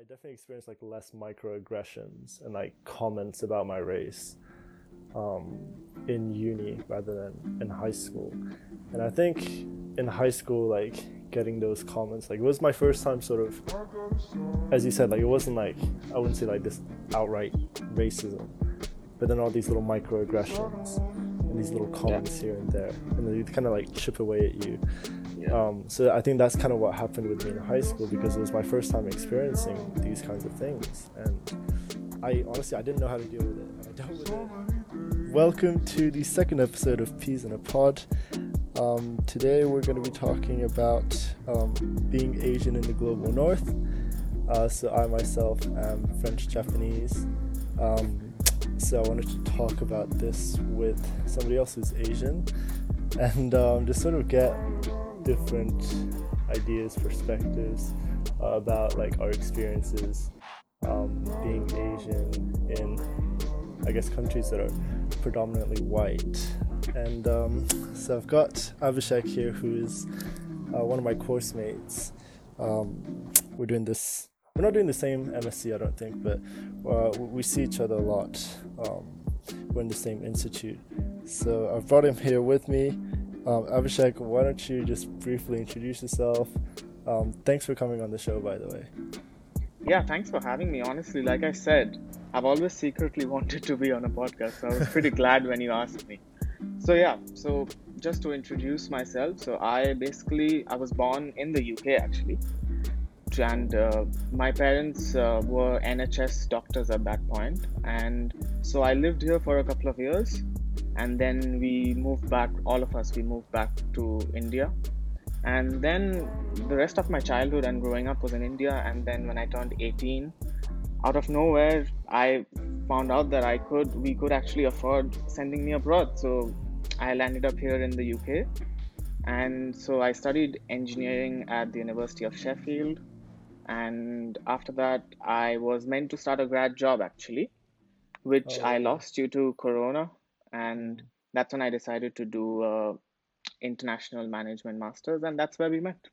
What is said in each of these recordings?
I definitely experienced like less microaggressions and like comments about my race um, in uni rather than in high school. And I think in high school, like getting those comments, like it was my first time sort of, as you said, like it wasn't like, I wouldn't say like this outright racism, but then all these little microaggressions these little comments yeah. here and there. And they kind of like chip away at you. Yeah. Um, so I think that's kind of what happened with me in high school because it was my first time experiencing these kinds of things. And I honestly, I didn't know how to deal with it. I dealt with it welcome to the second episode of Peas in a Pod. Um, today we're going to be talking about um, being Asian in the global north. Uh, so I myself am French Japanese. Um, so I wanted to talk about this with somebody else who's Asian and um, just sort of get different ideas, perspectives uh, about like our experiences um, being Asian in I guess countries that are predominantly white. And um, so I've got Abhishek here, who is uh, one of my course mates. Um, we're doing this. We're not doing the same MSc, I don't think, but uh, we see each other a lot. Um, we're in the same institute. So I've brought him here with me. Um, Abhishek, why don't you just briefly introduce yourself? Um, thanks for coming on the show, by the way. Yeah, thanks for having me. Honestly, like I said, I've always secretly wanted to be on a podcast, so I was pretty glad when you asked me. So yeah, so just to introduce myself, so I basically I was born in the UK actually, and uh, my parents uh, were NHS doctors at that point, and so I lived here for a couple of years, and then we moved back. All of us we moved back to India, and then the rest of my childhood and growing up was in India, and then when I turned 18 out of nowhere i found out that i could we could actually afford sending me abroad. So i landed up here in the uk and so i studied engineering at the university of sheffield and after that i was meant to start a grad job actually which oh. i lost due to corona and that's when i decided to do a international management masters and that's where we met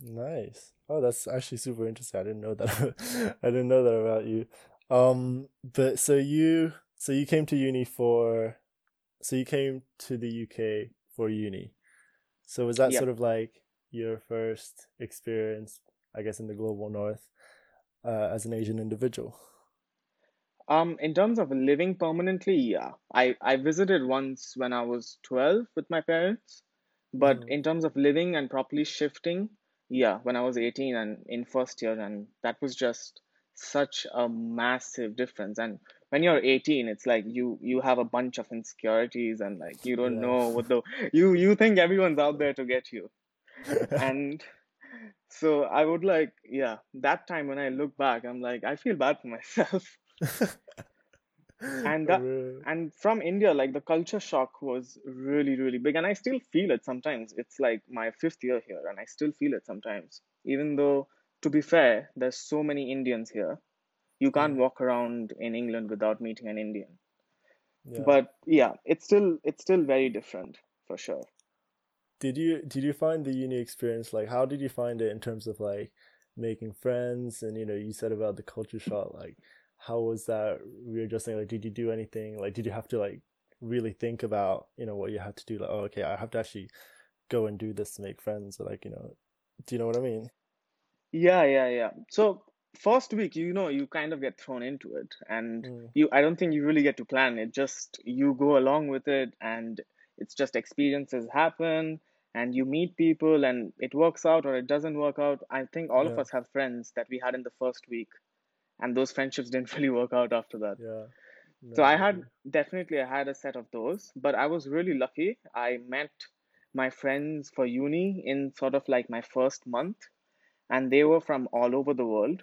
Nice. Oh, that's actually super interesting. I didn't know that. I didn't know that about you. Um, but so you, so you came to uni for, so you came to the UK for uni. So was that yep. sort of like your first experience, I guess, in the global north, uh, as an Asian individual? Um, in terms of living permanently, yeah, I I visited once when I was twelve with my parents, but mm. in terms of living and properly shifting, yeah when i was 18 and in first year and that was just such a massive difference and when you're 18 it's like you you have a bunch of insecurities and like you don't yeah. know what the you you think everyone's out there to get you and so i would like yeah that time when i look back i'm like i feel bad for myself. And that, and from india like the culture shock was really really big and i still feel it sometimes. It's like my fifth year here and i still feel it sometimes. Even though to be fair there's so many indians here. You can't mm. walk around in england without meeting an indian. Yeah. but yeah it's still it's still very different for sure did you did you find the uni experience like how did you find it in terms of like making friends and you know you said about the culture shock like how was that readjusting? Like, did you do anything? Like, did you have to like really think about you know what you had to do? Like, oh, okay, I have to actually go and do this to make friends. Or like, you know, do you know what I mean? Yeah, yeah, yeah. So first week, you know, you kind of get thrown into it, and mm. you. I don't think you really get to plan it. Just you go along with it, and it's just experiences happen and you meet people and it works out or it doesn't work out. I think all yeah. of us have friends that we had in the first week and those friendships didn't really work out after that. Yeah. No, so i had definitely i had a set of those but i was really lucky. I met my friends for uni in sort of like my first month and they were from all over the world.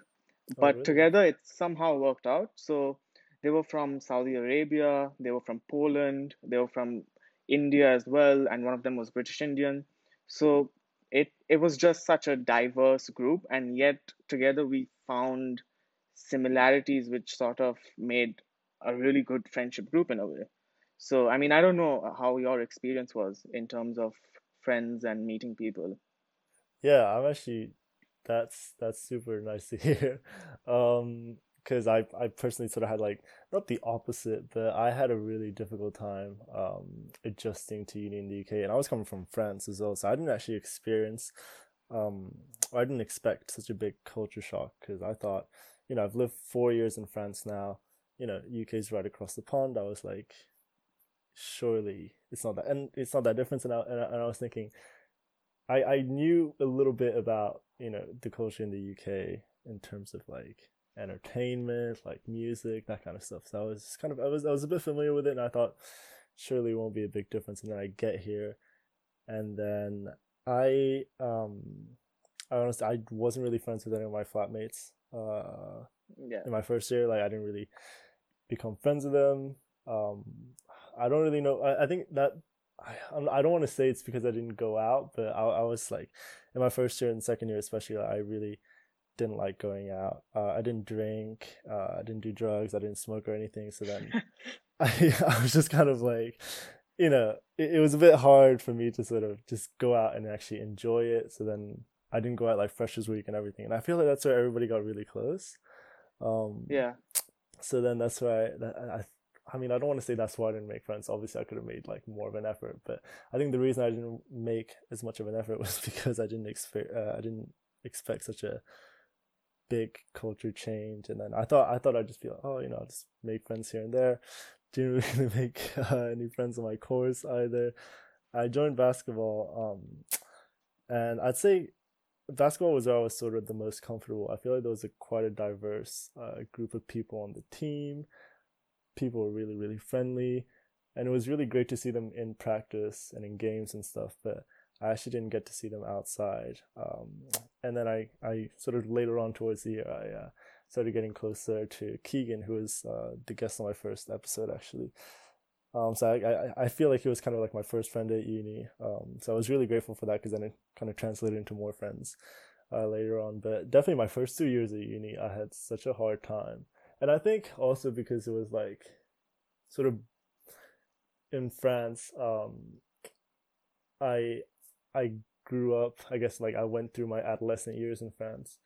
Oh, but really? together it somehow worked out. So they were from saudi arabia they were from poland they were from india as well and one of them was british indian so it it was just such a diverse group and yet together we found similarities which sort of made a really good friendship group in a way. So, I mean, I don't know how your experience was in terms of friends and meeting people. Yeah, I'm actually that's that's super nice to hear. Um, because I I personally sort of had like not the opposite, but I had a really difficult time um adjusting to uni in the UK, and I was coming from France as well, so I didn't actually experience um I didn't expect such a big culture shock because I thought, you know, I've lived four years in France now. You know, UK's right across the pond. I was like, surely it's not that, and it's not that different. And I, and I, and I was thinking, I I knew a little bit about you know the culture in the UK in terms of like entertainment, like music, that kind of stuff. So I was kind of I was I was a bit familiar with it, and I thought surely it won't be a big difference. And then I get here, and then I um I honestly I wasn't really friends with any of my flatmates. Uh, Yeah. in my first year, like I didn't really become friends with them. Um, I don't really know. I, I think that I I don't want to say it's because I didn't go out, but I I was like in my first year and second year especially, like, I really didn't like going out. Uh, I didn't drink. Uh, I didn't do drugs. I didn't smoke or anything. So then I I was just kind of like, you know, it, it was a bit hard for me to sort of just go out and actually enjoy it. So then I didn't go out like Freshers Week and everything, and I feel like that's where everybody got really close. Um, Yeah. so then that's why that, I, I mean, I don't want to say that's why I didn't make friends. Obviously, I could have made like more of an effort, but I think the reason I didn't make as much of an effort was because I didn't expect, uh, I didn't expect such a big culture change. And then I thought, I thought I'd just be like, oh, you know, I'll just make friends here and there. Didn't really make uh, any friends on my course either. I joined basketball, um, and I'd say basketball was where I was sort of the most comfortable. I feel like there was a quite a diverse uh, group of people on the team. People were really, really friendly, and it was really great to see them in practice and in games and stuff. But I actually didn't get to see them outside. Um, and then I, I sort of later on towards the year, I uh, started getting closer to Keegan, who was uh, the guest on my first episode actually. Um, so I, I, I feel like he was kind of like my first friend at uni. Um, so I was really grateful for that because then it kind of translated into more friends uh, later on. But definitely my first two years at uni, I had such a hard time. And I think also because it was like sort of in France, um, I I grew up, I guess like I went through my adolescent years in France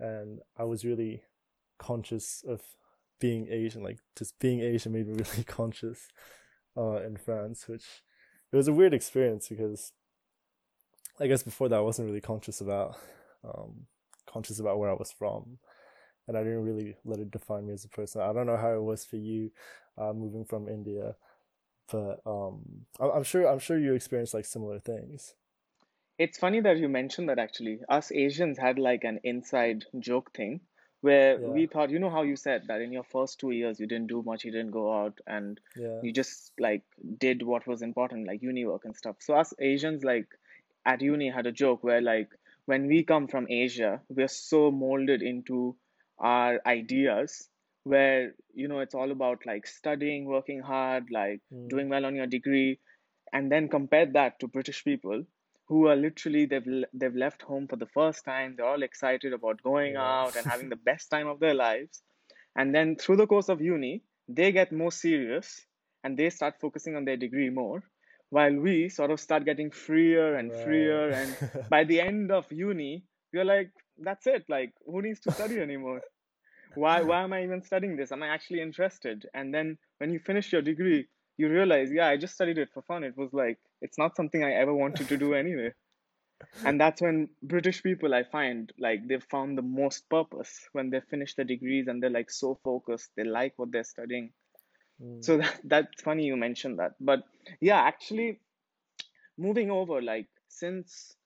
and I was really conscious of being Asian, like just being Asian made me really conscious uh, in France, which it was a weird experience because I guess before that I wasn't really conscious about um, conscious about where I was from, and I didn't really let it define me as a person. I don't know how it was for you, uh, moving from India, but um, I- I'm sure I'm sure you experienced like similar things. It's funny that you mentioned that actually. Us Asians had like an inside joke thing where Yeah, we thought, you know how you said that in your first two years you didn't do much, you didn't go out and yeah, you just like did what was important, like uni work and stuff. So us Asians like at uni had a joke where like when we come from Asia, we're so molded into our ideas where you know it's all about like studying, working hard, like mm, doing well on your degree, and then compare that to British people who are literally they've they've left home for the first time. They're all excited about going yeah, out and having the best time of their lives. And then through the course of uni, they get more serious and they start focusing on their degree more, while we sort of start getting freer and right, freer. And by the end of uni, you're like, that's it. Like, who needs to study anymore? Why, why am I even studying this? Am I actually interested? And then when you finish your degree, you realize, yeah, I just studied it for fun. It was like, it's not something I ever wanted to do anyway. And that's when British people, I find, like they've found the most purpose when they finish their degrees and they're like so focused. They like what they're studying. Mm, So that, that's funny you mentioned that. But yeah, actually, moving over, like since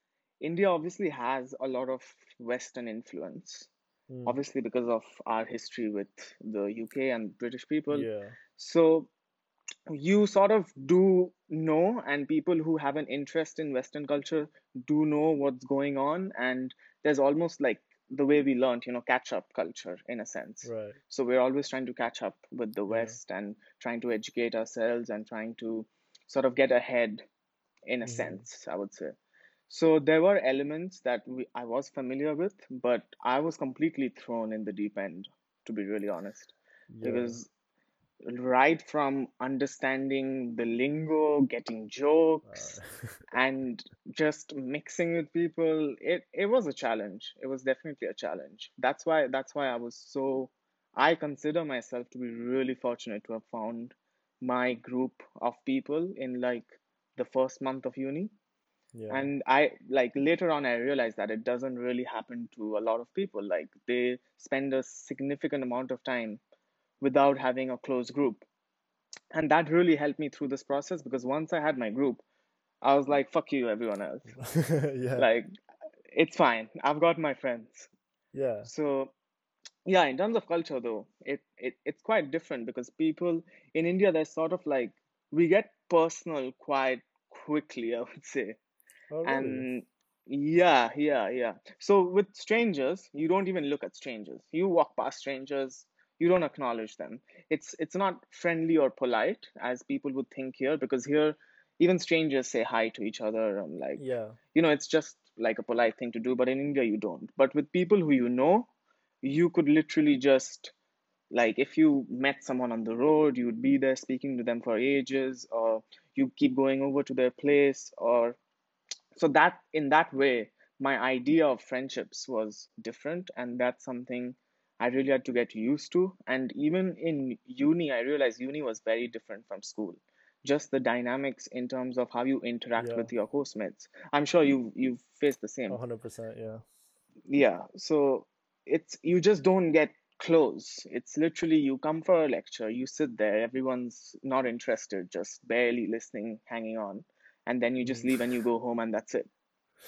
India obviously has a lot of Western influence, mm, obviously because of our history with the UK and British people. yeah, So you sort of do know, and people who have an interest in Western culture do know what's going on, and there's almost like the way we learned, you know, catch up culture in a sense. right, So we're always trying to catch up with the yeah, West and trying to educate ourselves and trying to sort of get ahead in a hmm sense, I would say. So there were elements that we, I was familiar with, but I was completely thrown in the deep end, to be really honest, yeah, because right from understanding the lingo, getting jokes, Uh, and just mixing with people. It it was a challenge. It was definitely a challenge. That's why that's why I was so I consider myself to be really fortunate to have found my group of people in like the first month of uni. yeah, And I like later on I realized that it doesn't really happen to a lot of people. Like they spend a significant amount of time without having a close group. And that really helped me through this process because once I had my group, I was like, fuck you, everyone else. yeah, Like, it's fine. I've got my friends. yeah, So, yeah, in terms of culture, though, it, it it's quite different because people in India, they're sort of like, we get personal quite quickly, I would say. Oh, really? And yeah, yeah, yeah. So with strangers, you don't even look at strangers. You walk past strangers, you don't acknowledge them. It's it's not friendly or polite as people would think here because here even strangers say hi to each other and like Yeah, you know it's just like a polite thing to do, but in India you don't. But with people who you know, you could literally just like if you met someone on the road, you would be there speaking to them for ages, or you keep going over to their place, or so that in that way my idea of friendships was different and that's something i really had to get used to. And even in uni i realized uni was very different from school. Just the dynamics in terms of how you interact yeah, with your host mates i'm sure you you've faced the same. Hundred percent, yeah, yeah so it's you just don't get close. It's literally you come for a lecture you sit there everyone's not interested just barely listening hanging on. And then you just mm, leave and you go home and that's it.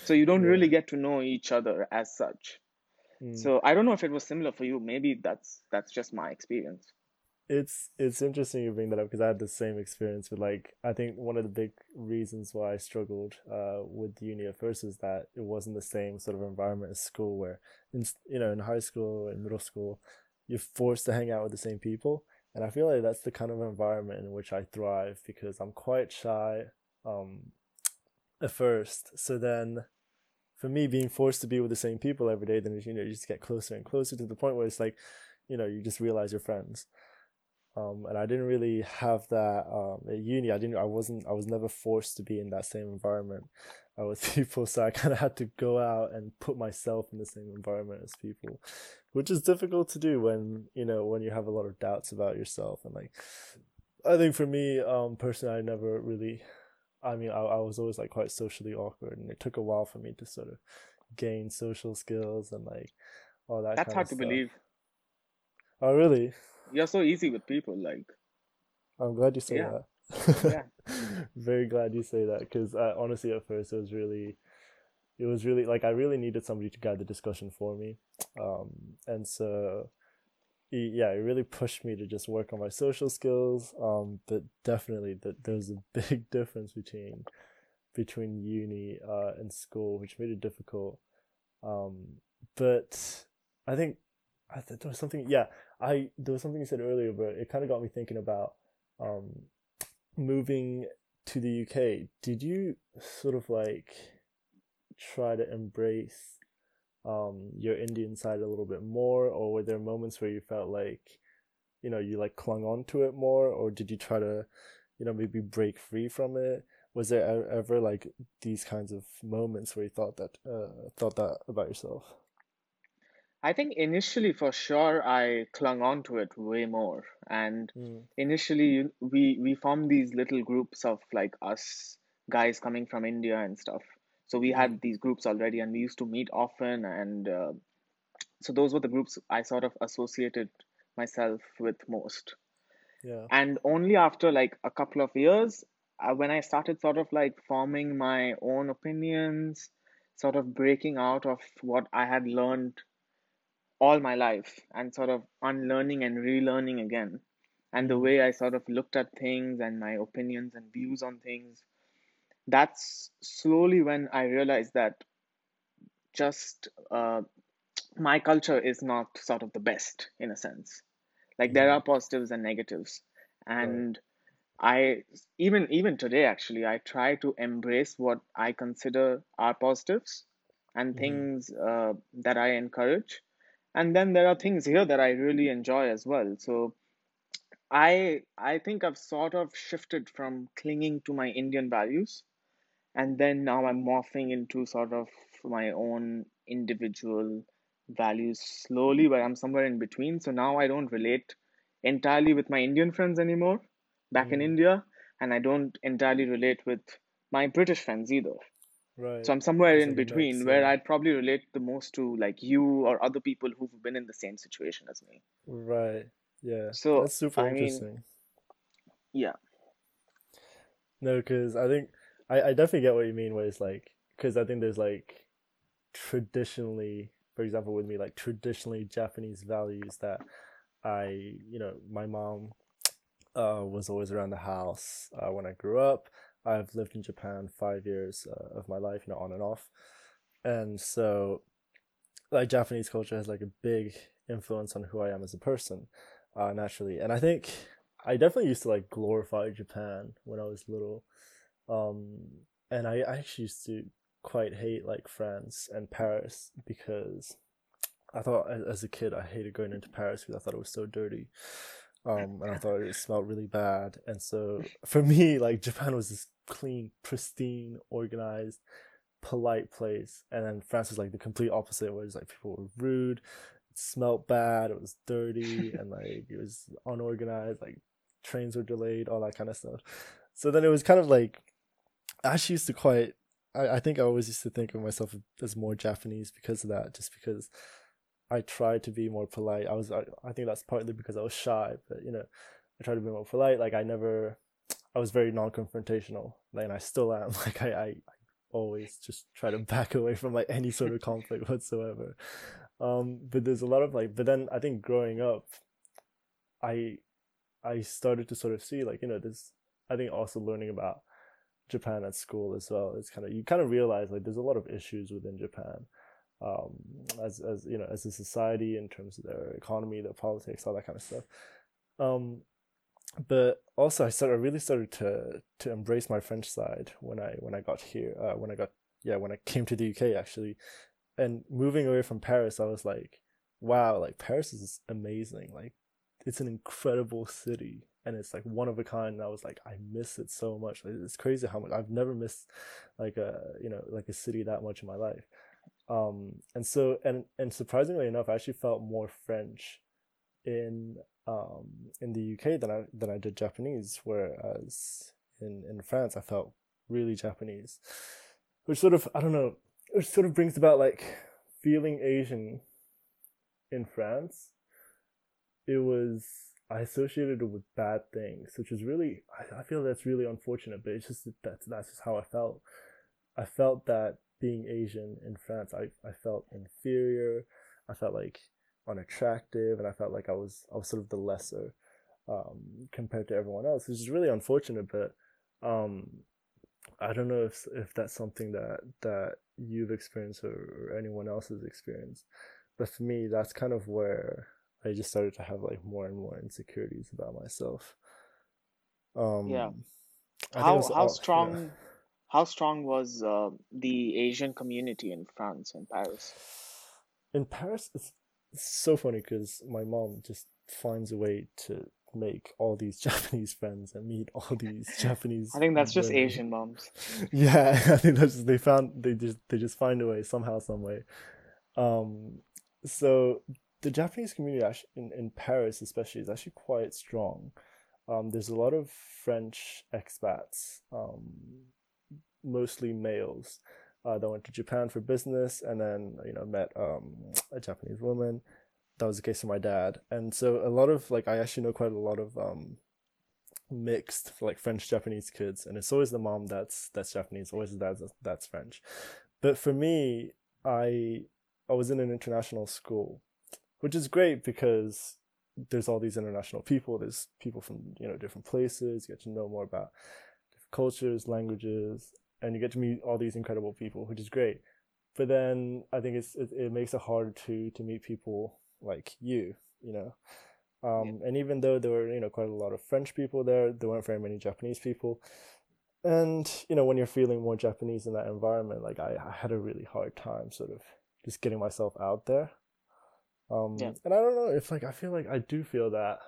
So you don't yeah, really get to know each other as such. Mm. So I don't know if it was similar for you. Maybe that's that's just my experience. It's it's interesting you bring that up because I had the same experience with like I think one of the big reasons why I struggled uh with uni at first is that it wasn't the same sort of environment as school where in you know in high school and middle school you're forced to hang out with the same people and I feel like that's the kind of environment in which I thrive because I'm quite shy um at first so then for me being forced to be with the same people every day then you know you just get closer and closer to the point where it's like you know you just realize you're friends um, and I didn't really have that um, at uni. I didn't. I wasn't. I was never forced to be in that same environment uh, with people, so I kind of had to go out and put myself in the same environment as people, which is difficult to do when you know when you have a lot of doubts about yourself and like. I think for me, um, personally, I never really. I mean, I, I was always like quite socially awkward, and it took a while for me to sort of gain social skills and like all that That's hard to believe. Oh, really? You're so easy with people. Like, I'm glad you say yeah, that. yeah. Very glad you say that because uh, honestly, at first it was really, it was really like I really needed somebody to guide the discussion for me, um, and so yeah, it really pushed me to just work on my social skills. Um, but definitely that there's a big difference between between uni uh and school, which made it difficult. Um, but I think I th- there was something. Yeah, I there was something you said earlier, but it kind of got me thinking about um moving to the UK. Did you sort of like try to embrace um your Indian side a little bit more, or were there moments where you felt like you know you like clung on to it more, or did you try to you know maybe break free from it? Was there ever like these kinds of moments where you thought that uh thought that about yourself? I think initially, for sure, I clung on to it way more. And Mm, initially, we we formed these little groups of like us guys coming from India and stuff. So we had these groups already, and we used to meet often. And uh, so those were the groups I sort of associated myself with most. yeah. And only after like a couple of years, uh, when I started sort of like forming my own opinions, sort of breaking out of what I had learned all my life and sort of unlearning and relearning again. And the Mm, way I sort of looked at things and my opinions and views on things, that's slowly when I realized that just uh, my culture is not sort of the best in a sense. Like there mm, are positives and negatives. right. And I even even today actually I try to embrace what I consider are positives and Mm-hmm. things uh, that I encourage. And then there are things here that I really enjoy as well. So I I think I've sort of shifted from clinging to my Indian values, and then now I'm morphing into sort of my own individual values slowly, but I'm somewhere in between. So now I don't relate entirely with my Indian friends anymore back in Mm, India, and I don't entirely relate with my British friends either. Right so. I'm somewhere in between where. I'd probably relate the most to like you or other people who've been in the same situation as me. Right. Yeah. So, That's super I mean, interesting. yeah, No, because I think I, I definitely get what you mean. Where it's like, because I think there's like traditionally, for example, with me, like traditionally Japanese values that I, you know, my mom uh, was always around the house uh, when I grew up. I've lived in Japan five years uh, of my life, you know, on and off, and so like Japanese culture has like a big influence on who I am as a person, uh, naturally. And I think I definitely used to like glorify Japan when I was little. Um, and I, I actually used to quite hate like France and Paris because I thought as, a kid I hated going into Paris because I thought it was so dirty. Um, and I thought it smelled really bad. And so for me, like Japan was this clean, pristine, organized polite place, and then France was like the complete opposite, where it's like people were rude, it smelled bad, it was dirty, and like it was unorganized, like trains were delayed, all that kind of stuff. So then it was kind of like I actually used to quite. I, I think I always used to think of myself as more Japanese because of that, just because I tried to be more polite. I was, I, I think that's partly because I was shy, but you know, I tried to be more polite. Like I never, I was very non-confrontational, like, and I still am. Like I, I, always just try to back away from like any sort of conflict whatsoever. Um, but there's a lot of like, but then I think growing up, I I started to sort of see like you know this. I think also learning about Japan at school as well. It's kind of you kind of realize like there's a lot of issues within Japan, um, as as you know as a society in terms of their economy, their politics, all that kind of stuff. Um, but also I started I really started to to embrace my French side when I when I got here uh, when I got yeah when I came to the UK actually and moving away from Paris I was like wow like Paris is amazing like it's an incredible city and it's like one of a kind and I was like I miss it so much like, it's crazy how much I've never missed like a you know like a city that much in my life um and so and and surprisingly enough I actually felt more French in um, in the UK than I than I did Japanese, whereas in in France I felt really Japanese, which sort of I don't know, it sort of brings about like feeling Asian in France. It was I associated it with bad things, which is really I, I feel that's really unfortunate, but it's just that's that's just how I felt. I felt that being Asian in France, I, I felt inferior. I felt like unattractive, and I felt like I was I was sort of the lesser um, compared to everyone else, which is really unfortunate. But um, I don't know if if that's something that that you've experienced or, or anyone else has experienced. But for me, that's kind of where I just started to have like more and more insecurities about myself. yeah. Um, it How was how yeah. strong how strong was uh, the Asian community in France and Paris? in Paris, it's, it's so funny because my mom just finds a way to make all these Japanese friends and meet all these Japanese. I think that's just. Asian moms. yeah, I think that's just, they found they just they just find a way somehow, some way. Um, so the Japanese community actually in, in Paris especially is actually quite strong. Um, there's a lot of French expats, um, mostly males, uh, that went to Japan for business and then you know met um, a Japanese woman. That was the case of my dad, and so a lot of like I actually know quite a lot of um, mixed like French Japanese kids, and it's always the mom that's that's Japanese, always the dad that's, that's French. But for me, I I was in an international school, which is great because there's all these international people. There's people from you know different places. You get to know more about different cultures, languages, and you get to meet all these incredible people, which is great. But then I think it's it, it makes it hard to to meet people like you, you know. Yeah. Um, and even though there were you know quite a lot of French people there, there weren't very many Japanese people. And you know when you're feeling more Japanese in that environment, like I, I had a really hard time sort of just getting myself out there. Yeah. Um, and I don't know if like I feel like I do feel that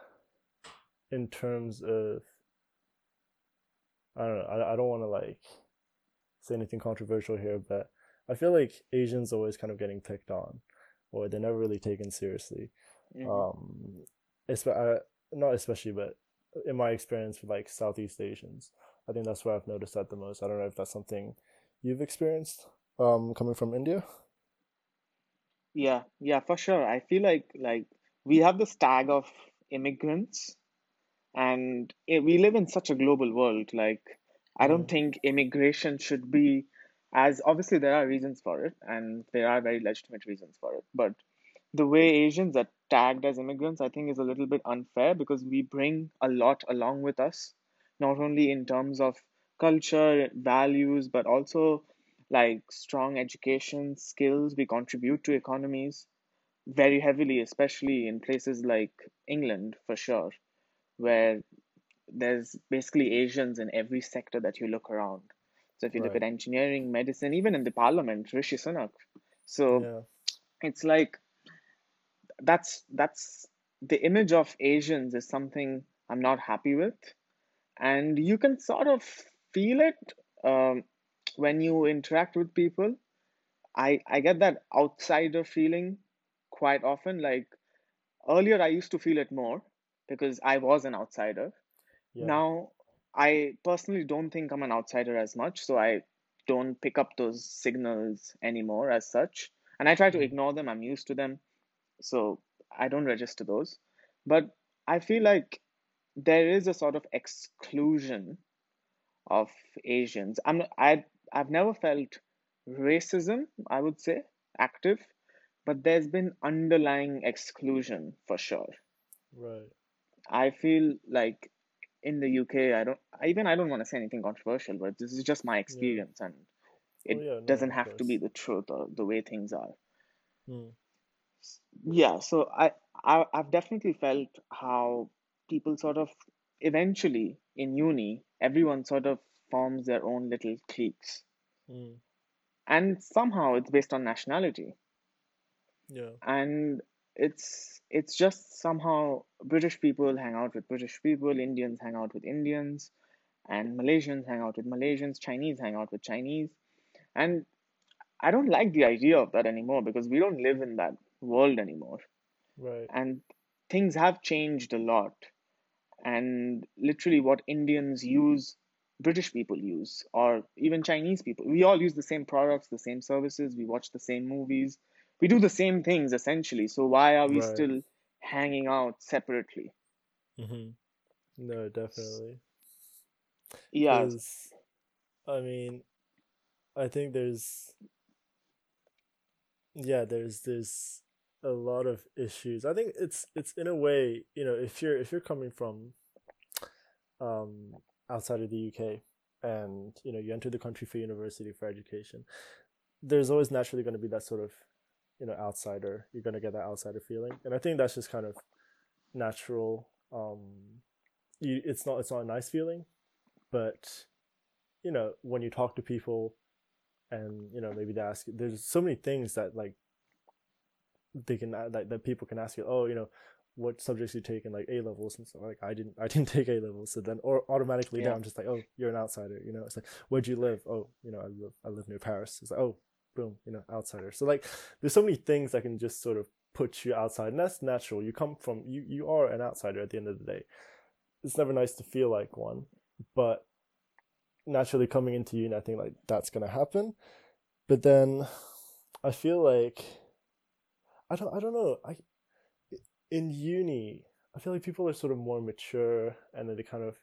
in terms of I don't know. I, I don't want to like say anything controversial here, but I feel like Asians always kind of getting picked on, or they're never really taken seriously. Mm-hmm. Um, espe- uh, not especially, but in my experience with like Southeast Asians, I think that's where I've noticed that the most. I don't know if that's something you've experienced um, coming from India. Yeah, yeah, for sure. I feel like like we have this tag of immigrants and we live in such a global world like i don't mm. think immigration should be as obviously there are reasons for it and there are very legitimate reasons for it but the way asians are tagged as immigrants i think is a little bit unfair because we bring a lot along with us not only in terms of culture values but also like strong education skills we contribute to economies very heavily especially in places like england for sure where there's basically Asians in every sector that you look around. So if you right. look at engineering, medicine, even in the parliament, Rishi Sunak. So yeah. it's like that's that's the image of Asians is something I'm not happy with, and you can sort of feel it um, when you interact with people. I I get that outsider feeling quite often. Like earlier, I used to feel it more because I was an outsider. Yeah. Now, I personally don't think I'm an outsider as much, so I don't pick up those signals anymore as such. And I try to mm-hmm. ignore them, I'm used to them, so I don't register those. But I feel like there is a sort of exclusion of Asians. I'm I I've never felt racism, I would say, active, but there's been underlying exclusion for sure. Right. I feel like in the UK, I don't even I don't want to say anything controversial, but this is just my experience, yeah. and it oh, yeah, no, doesn't have to be the truth or the way things are. Hmm. Yeah, so I, I I've definitely felt how people sort of eventually in uni, everyone sort of forms their own little cliques, hmm. and somehow it's based on nationality. Yeah, and it's it's just somehow British people hang out with British people, Indians hang out with Indians, and Malaysians hang out with Malaysians, Chinese hang out with Chinese. And I don't like the idea of that anymore because we don't live in that world anymore. Right. And things have changed a lot. And literally, what Indians use, British people use, or even Chinese people, we all use the same products, the same services, we watch the same movies we do the same things essentially. So why are we right. still hanging out separately? Mm-hmm. No, definitely. Yeah. I mean, I think there's, yeah, there's there's a lot of issues. I think it's it's in a way, you know, if you're if you're coming from, um, outside of the UK, and you know you enter the country for university for education, there's always naturally going to be that sort of you know outsider. You're going to get that outsider feeling. And i think that's just kind of natural um you it's not it's not a nice feeling but you know when you talk to people and you know maybe they ask there's so many things that like they can that, that people can ask you oh you know what subjects you take in like A levels and stuff. Like I didn't I didn't take A levels, so then or automatically yeah. now I'm just like, oh, you're an outsider, you know. It's like, where'd you live? Oh, you know, I live I live near Paris. It's like, oh, boom, you know, outsider. So like there's so many things that can just sort of put you outside. And that's natural. You come from you you are an outsider at the end of the day. It's never nice to feel like one, but naturally coming into uni, I think like that's gonna happen. But then I feel like I don't I don't know. I in uni, I feel like people are sort of more mature and they kind of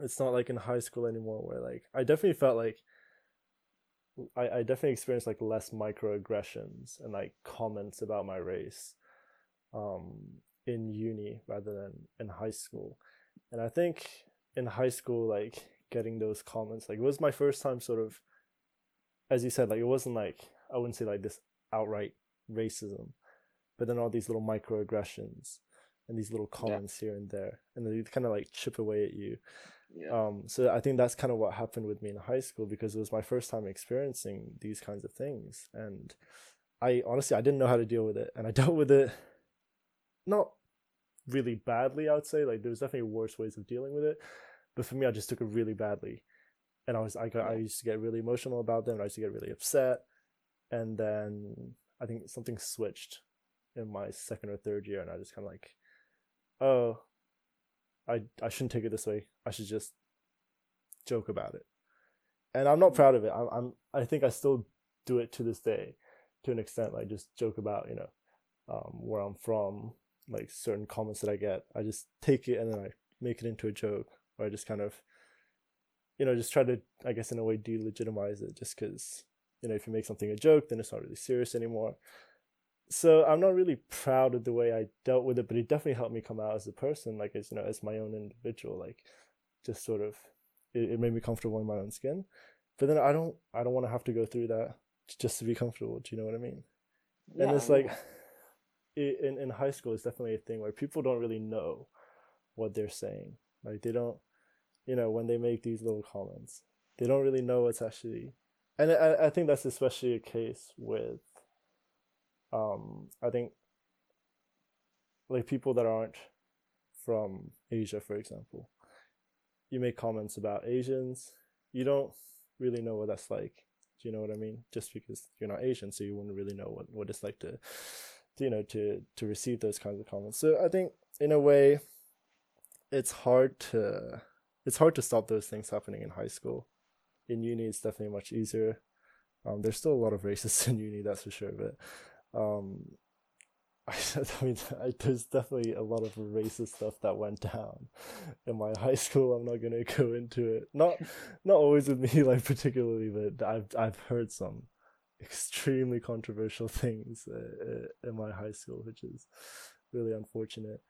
it's not like in high school anymore where like I definitely felt like I, I definitely experienced like less microaggressions and like comments about my race um, in uni rather than in high school. And I think in high school, like getting those comments, like it was my first time sort of, as you said, like it wasn't like, I wouldn't say like this outright racism, but then all these little microaggressions and these little comments yeah. here and there. And they kind of like chip away at you. Yeah. Um, so I think that's kind of what happened with me in high school because it was my first time experiencing these kinds of things, and I honestly I didn't know how to deal with it, and I dealt with it not really badly. I would say like there was definitely worse ways of dealing with it, but for me, I just took it really badly, and I was I got I used to get really emotional about them. I used to get really upset, and then I think something switched in my second or third year, and I just kind of like, oh, I I shouldn't take it this way. I should just joke about it, and I'm not proud of it. I'm, I'm I think I still do it to this day, to an extent. Like just joke about you know, um, where I'm from, like certain comments that I get. I just take it and then I make it into a joke, or I just kind of, you know, just try to I guess in a way delegitimize it, just because you know if you make something a joke, then it's not really serious anymore so I'm not really proud of the way I dealt with it, but it definitely helped me come out as a person, like as you know, as my own individual, like just sort of it, it made me comfortable in my own skin. But then I don't I don't want to have to go through that just to be comfortable. Do you know what I mean? Yeah. And it's like in in high school, it's definitely a thing where people don't really know what they're saying. Like they don't, you know, when they make these little comments, they don't really know what's actually. And I I think that's especially a case with um, I think like people that aren't from Asia, for example, you make comments about Asians, you don't really know what that's like. Do you know what I mean? Just because you're not Asian, so you wouldn't really know what, what it's like to, to, you know, to to receive those kinds of comments. So I think in a way, it's hard to it's hard to stop those things happening in high school. In uni, it's definitely much easier. Um, there's still a lot of racists in uni, that's for sure, but um, I, mean, I, there's definitely a lot of racist stuff that went down in my high school. I'm not gonna go into it. Not, not always with me, like particularly, but I've I've heard some extremely controversial things uh, uh in my high school, which is really unfortunate.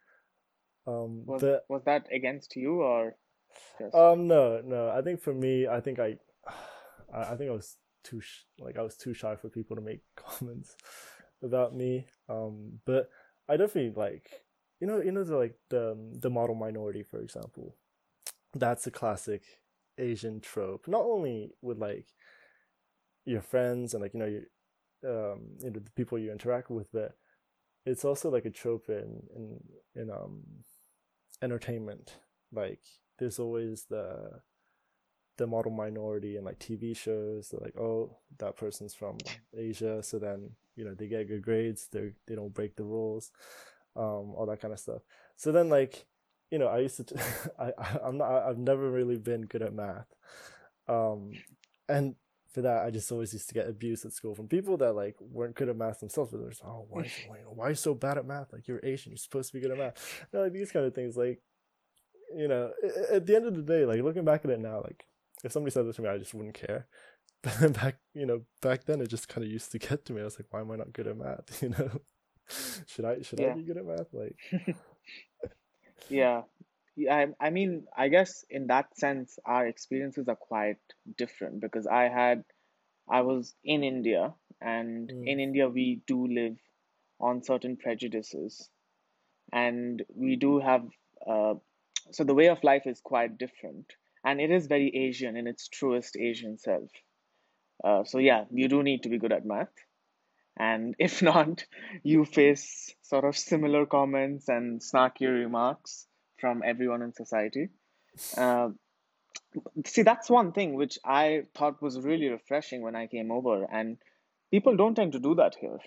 Um, was but, was that against you or? Just... Um, no, no. I think for me, I think I, I, I think I was too sh- like I was too shy for people to make comments about me. Um, but I definitely like you know you know the like the the model minority for example. That's a classic Asian trope. Not only with like your friends and like you know your um you know the people you interact with, but it's also like a trope in in in um entertainment. Like there's always the the model minority in like TV shows. They're like, oh, that person's from Asia, so then you know they get good grades. They they don't break the rules, um, all that kind of stuff. So then like, you know, I used to, t- I I'm not I've never really been good at math, um, and for that I just always used to get abused at school from people that like weren't good at math themselves. But they're just, oh, why why are you so bad at math? Like you're Asian, you're supposed to be good at math. You know, like these kind of things, like you know, at the end of the day, like looking back at it now, like if somebody said this to me, I just wouldn't care. But back, you know, back then it just kind of used to get to me. I was like, why am I not good at math? You know, should I should yeah. I be good at math? Like, yeah, yeah. I, I mean, I guess in that sense, our experiences are quite different because I had, I was in India, and mm. in India we do live on certain prejudices, and we do have. Uh, so the way of life is quite different and it is very Asian in its truest Asian self. Uh, so yeah, you do need to be good at math, and if not, you face sort of similar comments and snarky remarks from everyone in society. Uh, see, that's one thing which I thought was really refreshing when I came over, and people don't tend to do that here.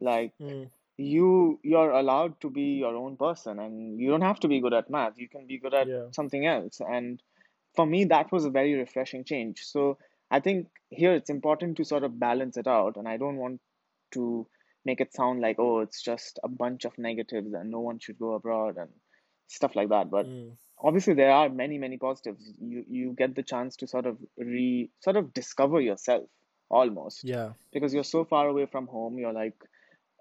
Like. Mm you you're allowed to be your own person and you don't have to be good at math you can be good at yeah. something else and for me that was a very refreshing change. So i think here it's important to sort of balance it out and i don't want to make it sound like oh it's just a bunch of negatives and no one should go abroad and stuff like that. But mm. obviously there are many many positives. You you get the chance to sort of re sort of discover yourself almost. Yeah. Because you're so far away from home you're like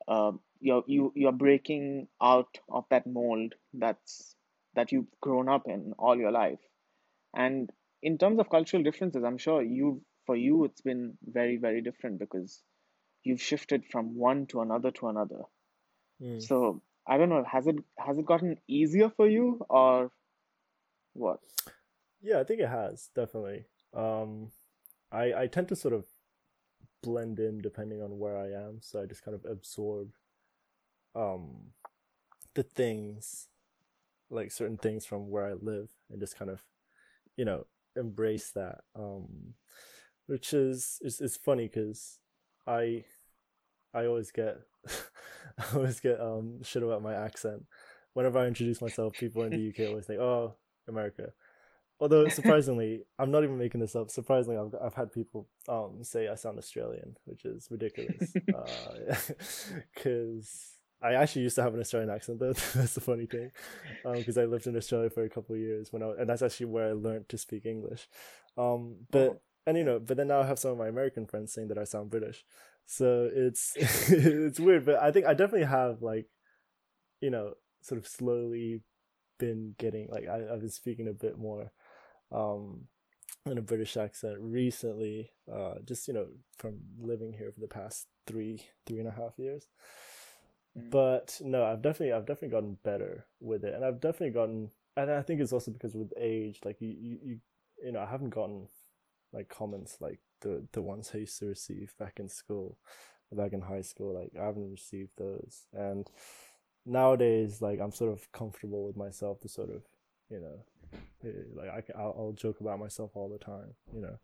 uh, you're you you're breaking out of that mold that's that you've grown up in all your life and in terms of cultural differences, I'm sure you for you it's been very very different because you've shifted from one to another to another. Mm. So I don't know, has it has it gotten easier for you or what? Yeah, I think it has definitely. Um, I I tend to sort of blend in depending on where I am, so I just kind of absorb um the things, like certain things from where I live, and just kind of, you know, embrace that. Um, which is is is funny because I I always get I always get um shit about my accent. Whenever I introduce myself, people in the UK always think, "Oh, America." Although surprisingly, I'm not even making this up. Surprisingly, I've I've had people um say I sound Australian, which is ridiculous. Because uh, I actually used to have an Australian accent though. that's the funny thing, because um, I lived in Australia for a couple of years when I and that's actually where I learned to speak English. Um, but oh. and you know, but then now I have some of my American friends saying that I sound British, so it's it's weird. But I think I definitely have like, you know, sort of slowly been getting like I, I've been speaking a bit more um in a British accent recently, uh, just you know, from living here for the past three, three and a half years. Mm. But no, I've definitely, I've definitely gotten better with it, and I've definitely gotten, and I think it's also because with age, like you, you, you, you know, I haven't gotten like comments like the the ones I used to receive back in school, back in high school. Like I haven't received those, and nowadays, like I'm sort of comfortable with myself to sort of, you know, Eh, like I, I'll, joke about myself all the time, you know,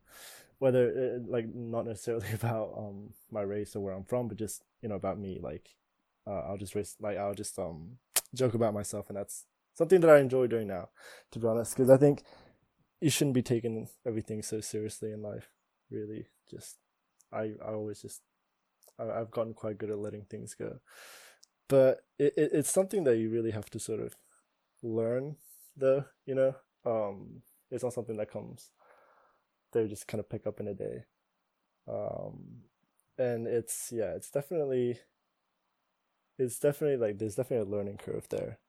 whether eh, like not necessarily about um my race or where I'm from, but just you know about me. Like uh, I'll just race, like I'll just um joke about myself, and that's something that I enjoy doing now, to be honest, because I think you shouldn't be taking everything so seriously in life. Really, just I I always just I, I've gotten quite good at letting things go, but it, it it's something that you really have to sort of learn though you know? Um it's not something that comes they just kind of pick up in a day. Um and it's yeah it's definitely it's definitely like there's definitely a learning curve there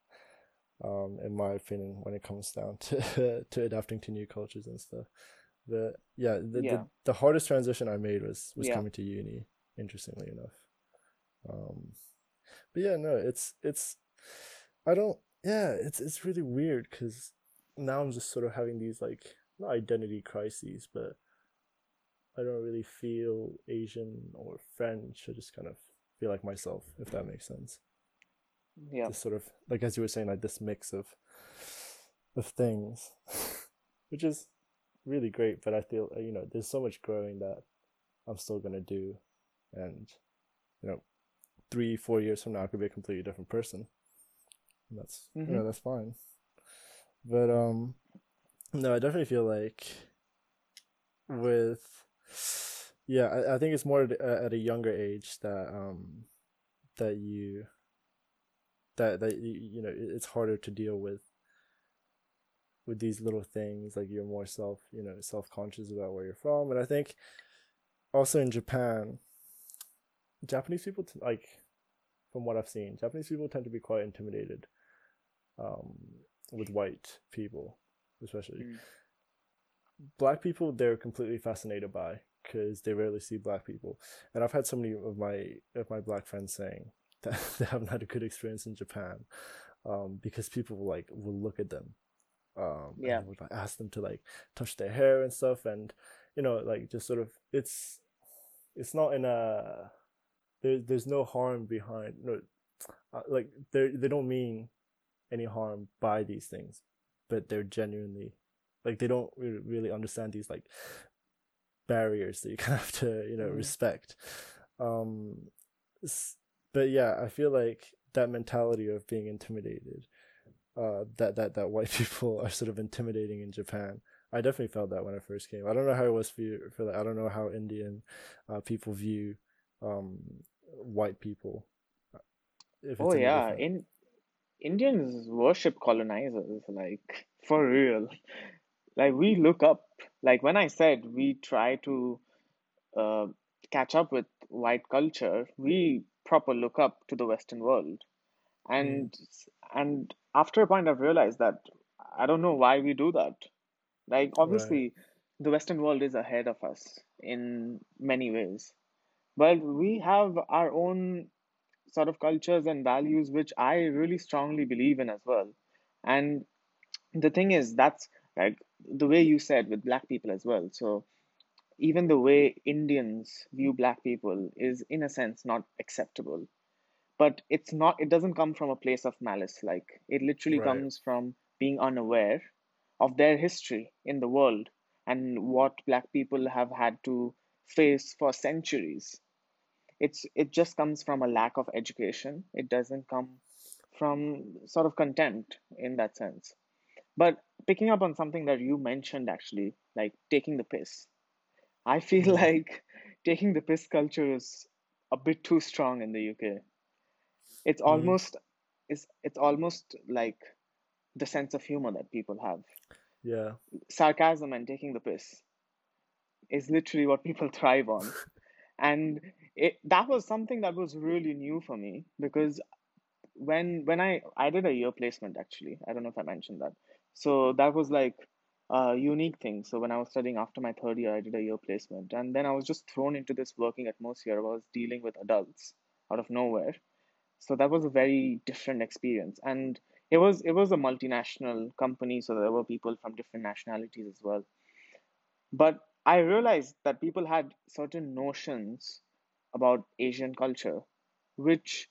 um in my opinion when it comes down to to adapting to new cultures and stuff but yeah the, yeah. the, the hardest transition i made was was yeah. coming to uni interestingly enough um but yeah no it's it's i don't yeah, it's it's really weird because now I'm just sort of having these like not identity crises, but I don't really feel Asian or French. I just kind of feel like myself, if that makes sense. Yeah. Just sort of like as you were saying, like this mix of of things, which is really great. But I feel uh, you know there's so much growing that I'm still gonna do, and you know, three four years from now I could be a completely different person that's mm-hmm. yeah, that's fine. But um, no, I definitely feel like with yeah, I, I think it's more at, at a younger age that um that you that that you, you know it's harder to deal with with these little things like you're more self you know self conscious about where you're from and I think also in Japan Japanese people t- like from what I've seen Japanese people tend to be quite intimidated um, with white people, especially. Mm. Black people, they're completely fascinated by because they rarely see black people, and I've had so many of my of my black friends saying that they haven't had a good experience in Japan um, because people will, like will look at them, um, yeah, would like, ask them to like touch their hair and stuff, and you know, like just sort of it's it's not in a there, there's no harm behind no uh, like they they don't mean any harm by these things, but they're genuinely like they don't really understand these like barriers that you kind of have to you know mm. respect. Um, but yeah, I feel like that mentality of being intimidated, uh, that that that white people are sort of intimidating in Japan. I definitely felt that when I first came. I don't know how it was for you. For like, I don't know how Indian uh, people view um, white people. oh yeah, in Indians worship colonizers, like for real. Like we look up, like when I said we try to uh, catch up with white culture, we proper look up to the Western world, and mm. and after a point, I've realized that I don't know why we do that. Like obviously, right. the Western world is ahead of us in many ways, but we have our own sort of cultures and values which I really strongly believe in as well. And the thing is, that's like the way you said with black people as well. So even the way Indians view black people is, in a sense, not acceptable. but it's not it doesn't come from a place of malice. Like it literally right. comes from being unaware of their history in the world and what black people have had to face for centuries. It's it just comes from a lack of education. It doesn't come from sort of contempt in that sense. But picking up on something that you mentioned actually like taking the piss. I feel mm. like taking the piss culture is a bit too strong in the uk it's Mm. almost it's it's almost like the sense of humor that people have. Yeah. Sarcasm and taking the piss is literally what people thrive on. And it that was something that was really new for me because when when I I did a year placement actually. I don't know if I mentioned that so that was like a unique thing. So when I was studying after my third year I did a year placement. And then I was just thrown into this working atmosphere I was dealing with adults out of nowhere. So that was a very different experience. And it was it was a multinational company so there were people from different nationalities as well. But I realized that people had certain notions about Asian culture, which,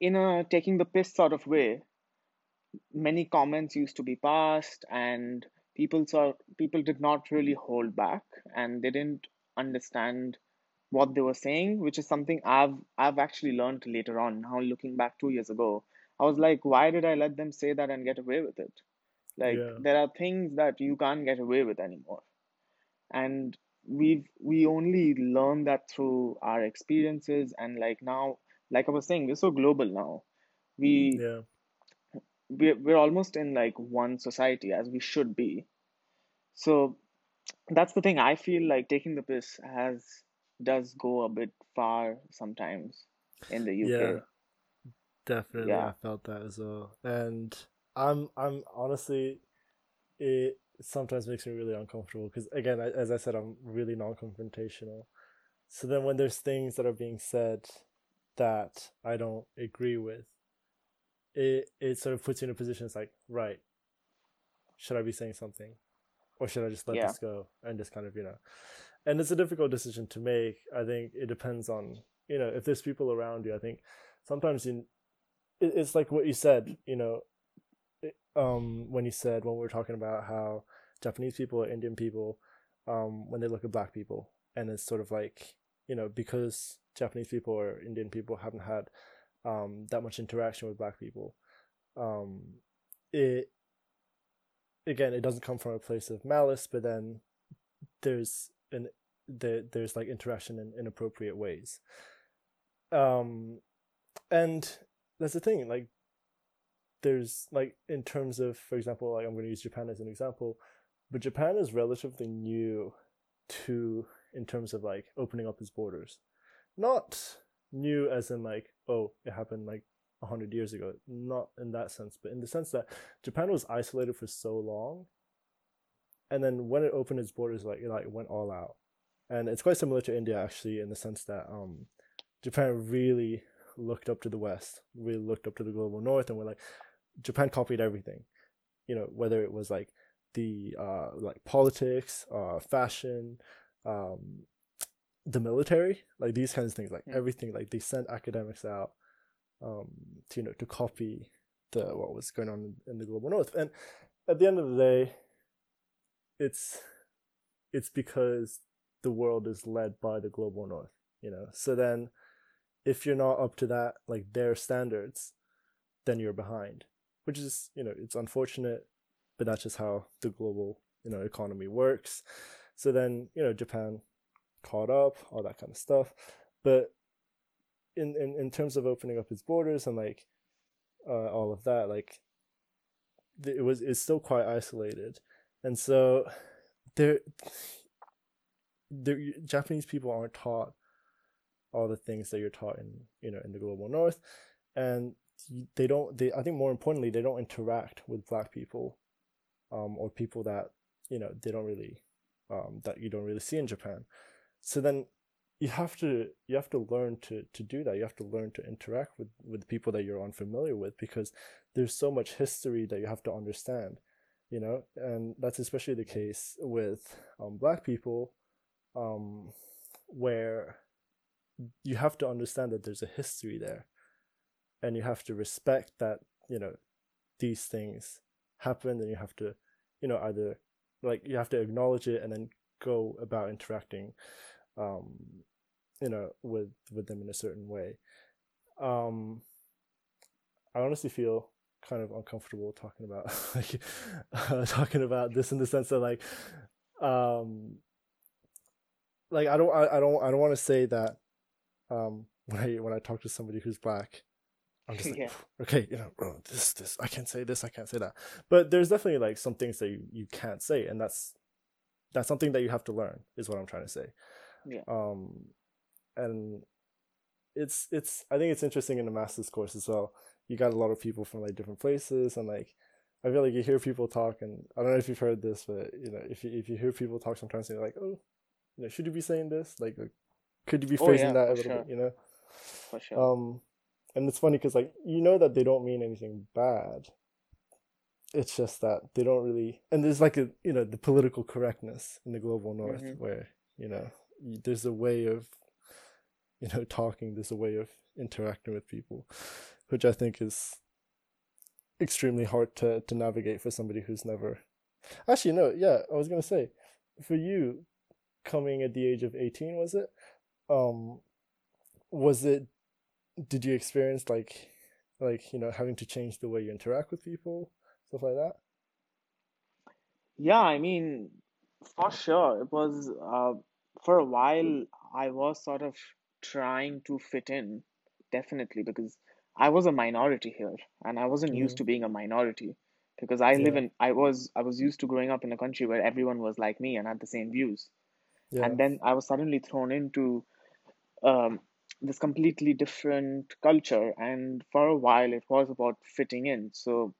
in a taking the piss sort of way, many comments used to be passed, and people saw people did not really hold back, and they didn't understand what they were saying, which is something I've I've actually learned later on. Now looking back two years ago, I was like, why did I let them say that and get away with it? Like yeah there are things that you can't get away with anymore and we've we only learn that through our experiences and like now like i was saying we're so global now we yeah we're, we're almost in like one society as we should be. So that's the thing. I feel like taking the piss has does go a bit far sometimes in the uk yeah. Definitely yeah. I felt that as well. And i'm i'm honestly it sometimes makes me really uncomfortable because again I, as i said i'm really non-confrontational. So then when there's things that are being said that i don't agree with it it sort of puts you in a position it's like right should i be saying something? Or should i just let yeah. this go and just kind of you know? And it's a difficult decision to make. I think it depends on you know if there's people around you i think sometimes you it, it's like what you said you know it, um when you said when we were talking about how japanese people or indian people um when they look at black people and it's sort of like you know because japanese people or indian people haven't had um that much interaction with black people. Um it again it doesn't come from a place of malice but then there's an there, there's like interaction in inappropriate ways. Um and that's the thing like there's like in terms of for example like i'm going to use japan as an example but japan is relatively new to in terms of like opening up its borders. Not new as in like oh it happened like 100 years ago. Not in that sense but in the sense that japan was isolated for so long and then when it opened its borders like it like went all out. And it's quite similar to india actually in the sense that um japan really looked up to the west really looked up to the global north and we're like japan copied everything. You know whether it was like the uh like politics uh fashion um the military like these kinds of things like everything like they sent academics out um to you know to copy the what was going on in the global north. And at the end of the day it's it's because the world is led by the global north you know? So then if you're not up to that like their standards then you're behind which is you know it's unfortunate but that's just how the global you know economy works. So then you know japan caught up all that kind of stuff. But in in, in terms of opening up its borders and like uh, all of that like it was it's still quite isolated. And so there the japanese people aren't taught all the things that you're taught in you know in the global north. And they don't they i think more importantly they don't interact with black people um or people that you know they don't really um that you don't really see in japan so then you have to you have to learn to to do that. You have to learn to interact with with people that you're unfamiliar with because there's so much history that you have to understand you know? And that's especially the case with um, black people um, where you have to understand that there's a history there. And you have to respect that you know these things happen and you have to you know either like you have to acknowledge it and then go about interacting um you know with with them in a certain way. Um i honestly feel kind of uncomfortable talking about like uh, talking about this in the sense that like um like i don't i, I don't i don't want to say that um when i when i talk to somebody who's black i'm just like Yeah. okay you know oh, this this i can't say this i can't say that. But there's definitely like some things that you, you can't say and that's that's something that you have to learn is what i'm trying to say Yeah. um and it's it's i think it's interesting in the master's course as well you got a lot of people from like different places and like i feel like you hear people talk and i don't know if you've heard this but you know if you if you hear people talk sometimes you're like oh you know should you be saying this like, like could you be Oh, phrasing yeah, that a little bit you know For sure. um and it's funny because like you know that they don't mean anything bad it's just that they don't really and there's like a you know the political correctness in the global north Mhm. where you know there's a way of you know talking there's a way of interacting with people which i think is extremely hard to to navigate for somebody who's never actually no yeah i was gonna say for you coming at the age of 18 was it um was it did you experience like like you know having to change the way you interact with people stuff like that Yeah, I mean, for sure. It was uh, for a while I was sort of trying to fit in, definitely, because I was a minority here and I wasn't used Mhm. to being a minority because I live in I was I was used to growing up in a country where everyone was like me and had the same views. yeah And then I was suddenly thrown into um, this completely different culture, and for a while it was about fitting in. So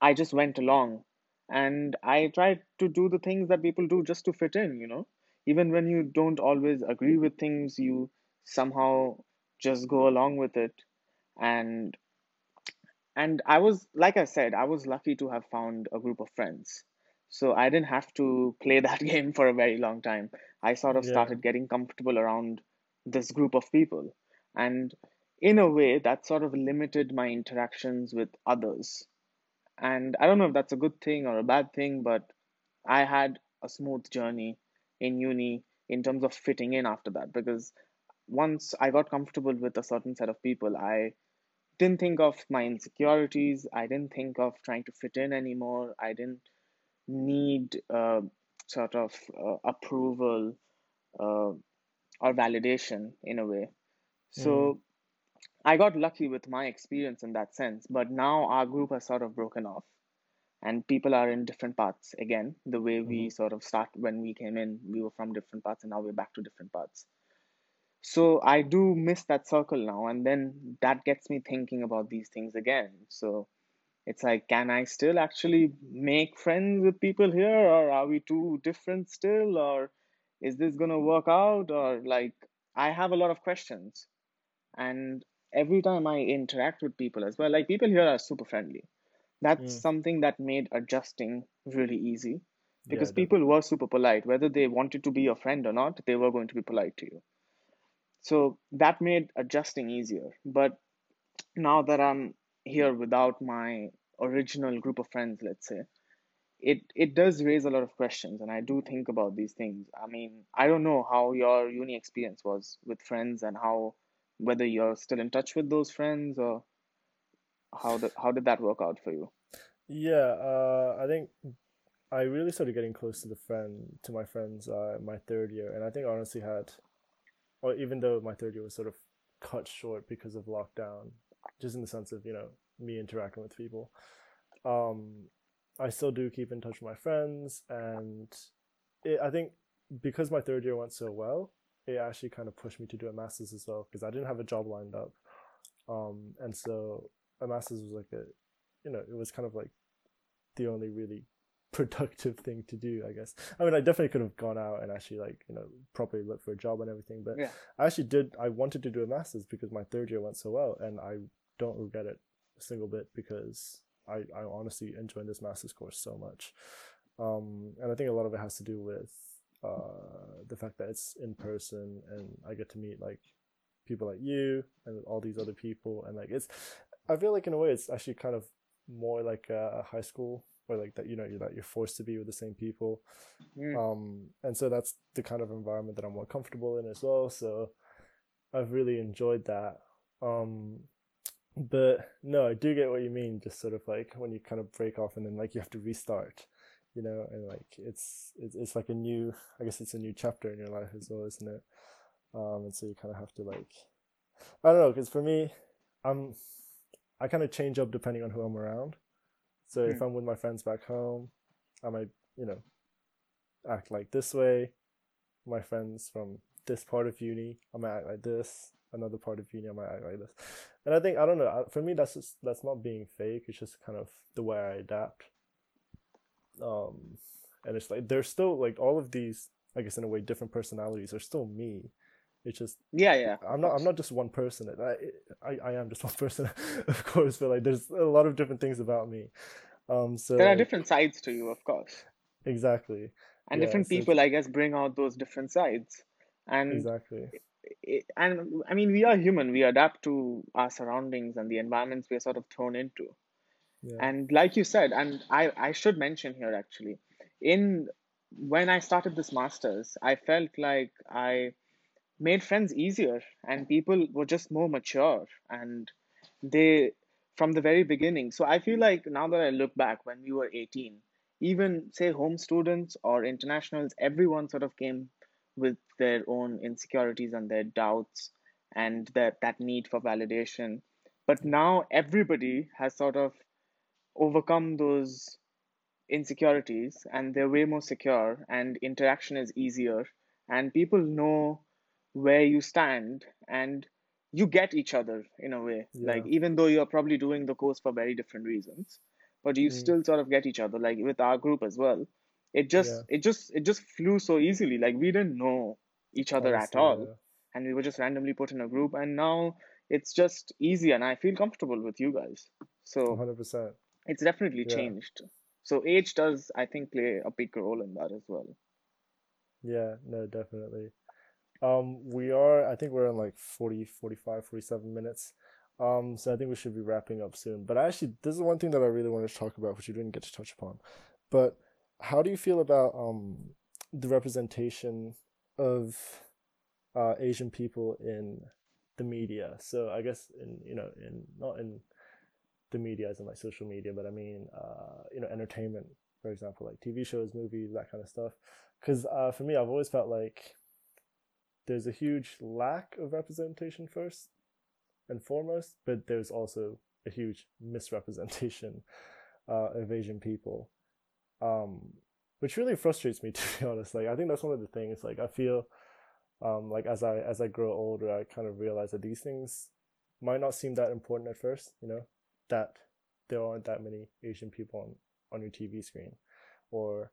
I just went along and I tried to do the things that people do just to fit in, you know. Even when you don't always agree with things, you somehow just go along with it. And and I was, like I said, I was lucky to have found a group of friends. So I didn't have to play that game for a very long time. I sort of yeah started getting comfortable around this group of people. And in a way, that sort of limited my interactions with others and I don't know if that's a good thing or a bad thing, but I had a smooth journey in uni in terms of fitting in after that because once I got comfortable with a certain set of people, I didn't think of my insecurities. I didn't think of trying to fit in anymore. I didn't need uh, sort of uh, approval uh, or validation in a way. mm, So I got lucky with my experience in that sense, but now our group has sort of broken off and people are in different paths again the way we mhm. sort of start when we came in we were from different paths and now we're back to different paths so i do miss that circle now and then that gets me thinking about these things again. So it's like can i still actually make friends with people here or are we too different still or is this going to work out or like i have a lot of questions. And every time i interact with people as well like people here are super friendly that's Mm, something that made adjusting really easy yeah because people were super polite. Whether they wanted to be your friend or not, they were going to be polite to you. So that made adjusting easier. But now that I'm here without my original group of friends, let's say, it, it does raise a lot of questions. And I do think about these things. I mean, I don't know how your uni experience was with friends and how, whether you're still in touch with those friends or how, the, how did that work out for you? yeah uh i think i really started getting close to the friend to my friends uh my third year and i think I honestly had or even though my third year was sort of cut short because of lockdown just in the sense of you know me interacting with people um i still do keep in touch with my friends and it, i think because my third year went so well it actually kind of pushed me to do a master's as well because i didn't have a job lined up um and so a master's was like a you know it was kind of like the only really productive thing to do i guess i mean i definitely could have gone out and actually like you know properly look for a job and everything but Yeah. i actually did i wanted to do a master's because my third year went so well and i don't regret it a single bit because i i honestly enjoyed this master's course so much um and i think a lot of it has to do with uh, the fact that it's in person and I get to meet like people like you and all these other people and like it's I feel like in a way it's actually kind of more like a high school or like that you know you're that you're forced to be with the same people. Mm. um and so that's the kind of environment that I'm more comfortable in as well. So I've really enjoyed that. Um but no I do get what you mean just sort of like when you kind of break off and then like you have to restart you know and like it's it's, it's like a new I guess it's a new chapter in your life as well isn't it? Um and so you kind of have to like I don't know because for me I'm I kind of change up depending on who I'm around. So if Hmm. I'm with my friends back home I might you know act like this way. My friends from this part of uni I might act like this. Another part of uni I might act like this. And I think I don't know for me that's just that's not being fake. It's just kind of the way I adapt. Um and it's like there's still like all of these I guess in a way different personalities are still me it's just Yeah, yeah. I'm not. I'm not just one person. I, I, I am just one person, of course. But like, there's a lot of different things about me. Um. So There are different sides to you, of course. exactly. And Yeah. different So people, I guess, bring out those different sides. And exactly. it, and I mean, we are human. We adapt to our surroundings and the environments we are sort of thrown into. Yeah. And like you said, and I, I should mention here actually, in when I started this master's, I felt like I made friends easier and people were just more mature and they from the very beginning. So I feel like now that I look back when we were 18, even say home students or internationals, everyone sort of came with their own insecurities and their doubts and that that need for validation. But now everybody has sort of overcome those insecurities and they're way more secure and interaction is easier and people know where you stand and you get each other in a way like even though you're probably doing the course for very different reasons but you Mm. still sort of get each other like with our group as well it just Yeah. it just it just flew so easily like we didn't know each other at Honestly, all and we were just randomly put in a group and now it's just easy and i feel comfortable with you guys so 100%. it's definitely Yeah. changed. So age does, I think, play a big role in that as well. Yeah. No, definitely. Um, we are. I think we're in like 40, 45, 47 minutes. Um, so I think we should be wrapping up soon. But actually, this is one thing that I really wanted to talk about, which you didn't get to touch upon. But how do you feel about um the representation of uh Asian people in the media? So I guess in you know in not in the media as in like social media, but I mean uh you know entertainment, for example, like TV shows, movies, that kind of stuff. Because uh for me, I've always felt like there's a huge lack of representation first and foremost, but there's also a huge misrepresentation uh, of Asian people, um, which really frustrates me to be honest. Like I think that's one of the things. Like I feel um, like as I as I grow older, I kind of realize that these things might not seem that important at first. You know, that there aren't that many Asian people on on your TV screen, or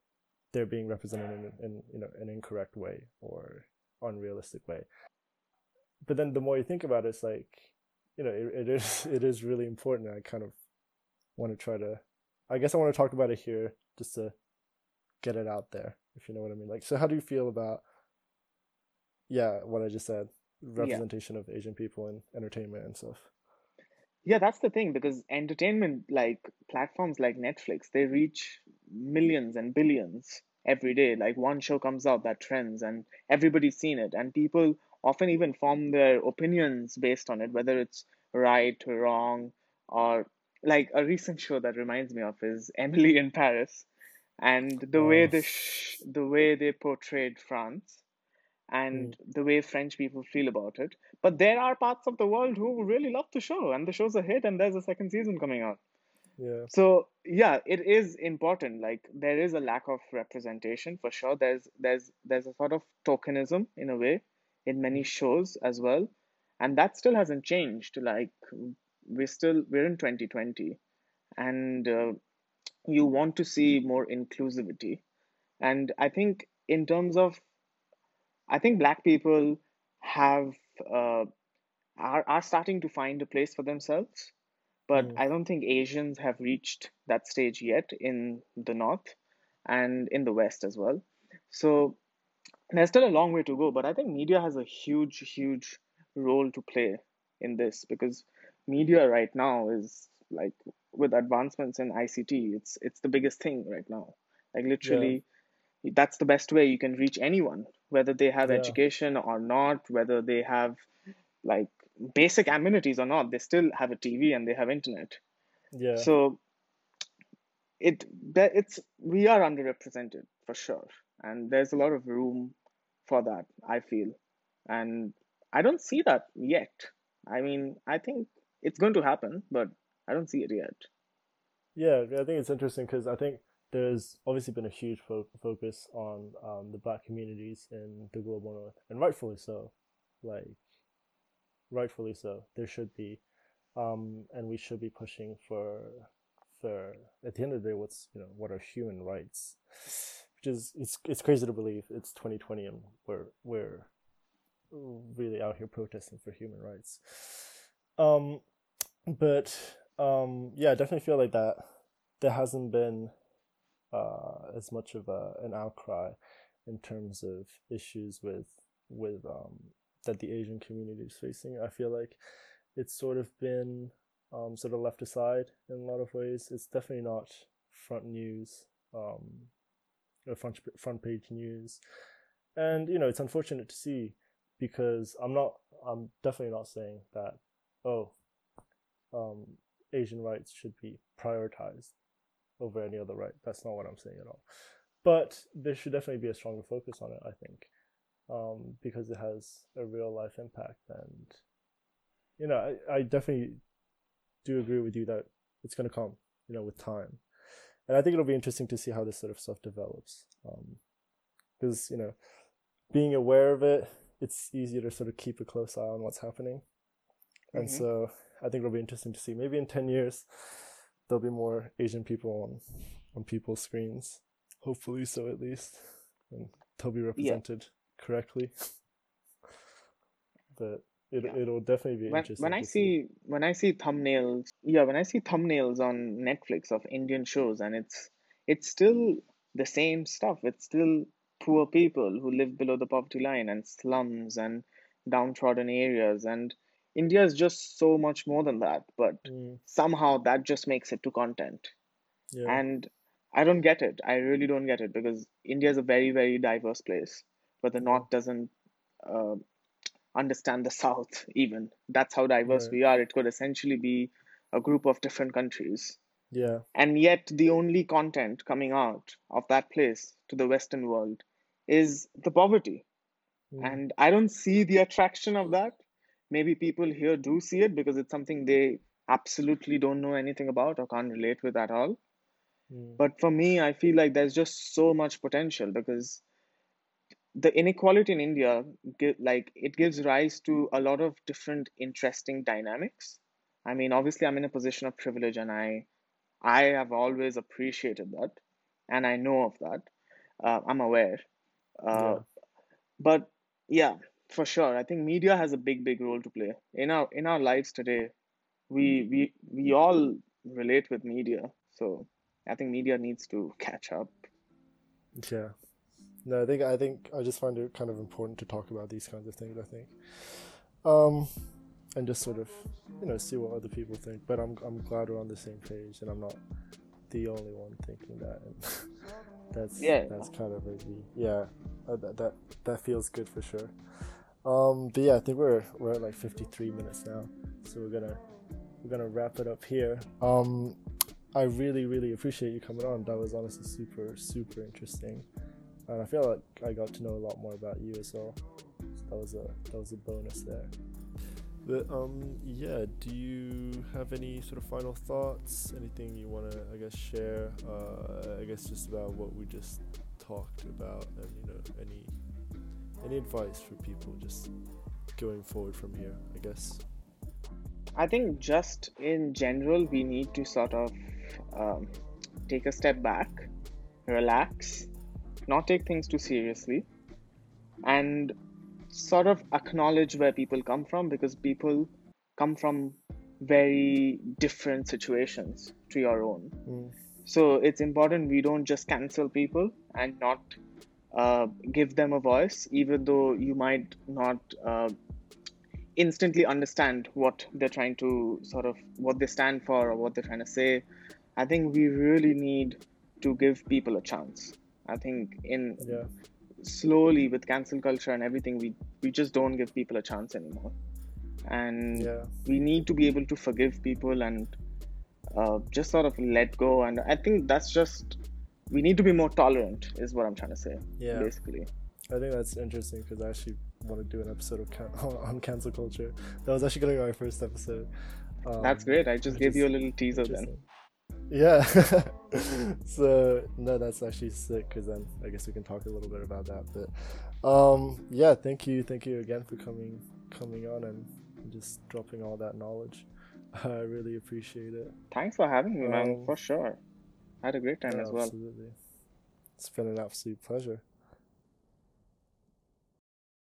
they're being represented in, in you know an incorrect way or unrealistic way. But then the more you think about it, it's like you know it, it is it is really important. I kind of want to try to I guess I want to talk about it here just to get it out there, if you know what I mean. Like, so how do you feel about, yeah, what I just said, representation of Asian people in entertainment and stuff? Yeah, that's the thing because entertainment, like platforms like Netflix, they reach millions and billions every day. Like one show comes out that trends and everybody's seen it, and people often even form their opinions based on it, whether it's right or wrong, or like a recent show that reminds me of is Emily in Paris, and the way Oh, they sh the way they portrayed France mm, and the way French people feel about it. But there are parts of the world who really love the show, and the show's a hit, and there's a second season coming out. Yeah, So yeah, it is important. Like there is a lack of representation for sure. There's there's there's a sort of tokenism in a way in many shows as well, and that still hasn't changed. Like we're still we're in 2020, and uh, you want to see more inclusivity. And I think in terms of I think black people have uh, are are starting to find a place for themselves, but mm, I don't think Asians have reached that stage yet in the North and in the West as well. So there's still a long way to go, but I think media has a huge, huge role to play in this because media right now is like with advancements in ICT, it's it's the biggest thing right now. Like literally, yeah. that's the best way you can reach anyone, whether they have yeah. education or not, whether they have like basic amenities or not. They still have a TV and they have internet. Yeah. So it it's we are underrepresented for sure, and there's a lot of room for that. I feel, and I don't see that yet. I mean, I think it's going to happen, but I don't see it yet. Yeah, I think it's interesting because I think there's obviously been a huge fo- focus on um, the black communities in the global north, and rightfully so. Like, rightfully so. There should be, um, and we should be pushing for, for at the end of the day, what's you know what are human rights, which is it's it's crazy to believe it's 2020 and we're we're really out here protesting for human rights. Um, but um, yeah, I definitely feel like that there hasn't been uh, as much of a, an outcry in terms of issues with with um, that the Asian community is facing. I feel like it's sort of been um, sort of left aside in a lot of ways. It's definitely not front news, um, or front front page news, and you know it's unfortunate to see because I'm not I'm definitely not saying that oh um, Asian rights should be prioritized over any other right. That's not what I'm saying at all. But there should definitely be a stronger focus on it, I think, um, because it has a real life impact. And, you know, I, I definitely do agree with you that it's going to come, you know, with time. And I think it'll be interesting to see how this sort of stuff develops. Because, um, you know, being aware of it, it's easier to sort of keep a close eye on what's happening. And mm-hmm. so I think it'll be interesting to see. Maybe in 10 years, there'll be more Asian people on, on people's screens. Hopefully so, at least. And they'll be represented yeah. Correctly. but it, yeah. it'll definitely be when, interesting. When I see, see when I see thumbnails, yeah, when I see thumbnails on Netflix of Indian shows, and it's it's still the same stuff. It's still poor people who live below the poverty line and slums and downtrodden areas and India is just so much more than that, but mm. somehow that just makes it to content. Yeah. And I don't get it. I really don't get it because India is a very, very diverse place, but the North doesn't uh, understand the South even. That's how diverse right. we are. It could essentially be a group of different countries. Yeah. And yet, the only content coming out of that place to the Western world is the poverty. Mm. And I don't see the attraction of that maybe people here do see it because it's something they absolutely don't know anything about or can't relate with at all. Mm. But for me, I feel like there's just so much potential because the inequality in India, like it gives rise to a lot of different interesting dynamics. I mean, obviously, I'm in a position of privilege, and I, I have always appreciated that, and I know of that. Uh, I'm aware, uh, yeah. but yeah, for sure. I think media has a big big role to play. In our in our lives today we we we all relate with media. So i think media needs to catch up. Yeah no i think i think i just find it kind of important to talk about these kinds of things i think. Um and just sort of you know see what other people think but i'm i'm glad we're on the same page and i'm not the only one thinking that. That's yeah. that's kind of a yeah uh, that, that that feels good for sure. Um, but yeah, I think we're we're at like 53 minutes now, so we're gonna we're gonna wrap it up here. Um, I really really appreciate you coming on. That was honestly super super interesting, and I feel like I got to know a lot more about you as well. So that was a that was a bonus there. But um, yeah, do you have any sort of final thoughts? Anything you want to, I guess, share? Uh, I guess just about what we just talked about, and you know, any any advice for people just going forward from here, I guess? I think just in general, we need to sort of um, take a step back, relax, not take things too seriously, and sort of acknowledge where people come from because people come from very different situations to your own. Mm. So it's important we don't just cancel people and not uh, give them a voice, even though you might not uh, instantly understand what they're trying to sort of what they stand for or what they're trying to say. I think we really need to give people a chance. I think in Yeah. slowly with cancel culture and everything, we we just don't give people a chance anymore, and Yeah. we need to be able to forgive people and uh, just sort of let go. And I think that's just we need to be more tolerant, is what I'm trying to say, Yeah. basically. I think that's interesting because I actually want to do an episode of can- on cancel culture. That was actually going to be my first episode. Um, That's great. I just gave you a little teaser then. Yeah. so no, that's actually sick because then I guess we can talk a little bit about that. But um, yeah, thank you, thank you again for coming coming on and just dropping all that knowledge. I really appreciate it. Thanks for having me, man. Um, For sure. I had a great time Yeah, as well. Absolutely. It's been an absolute pleasure.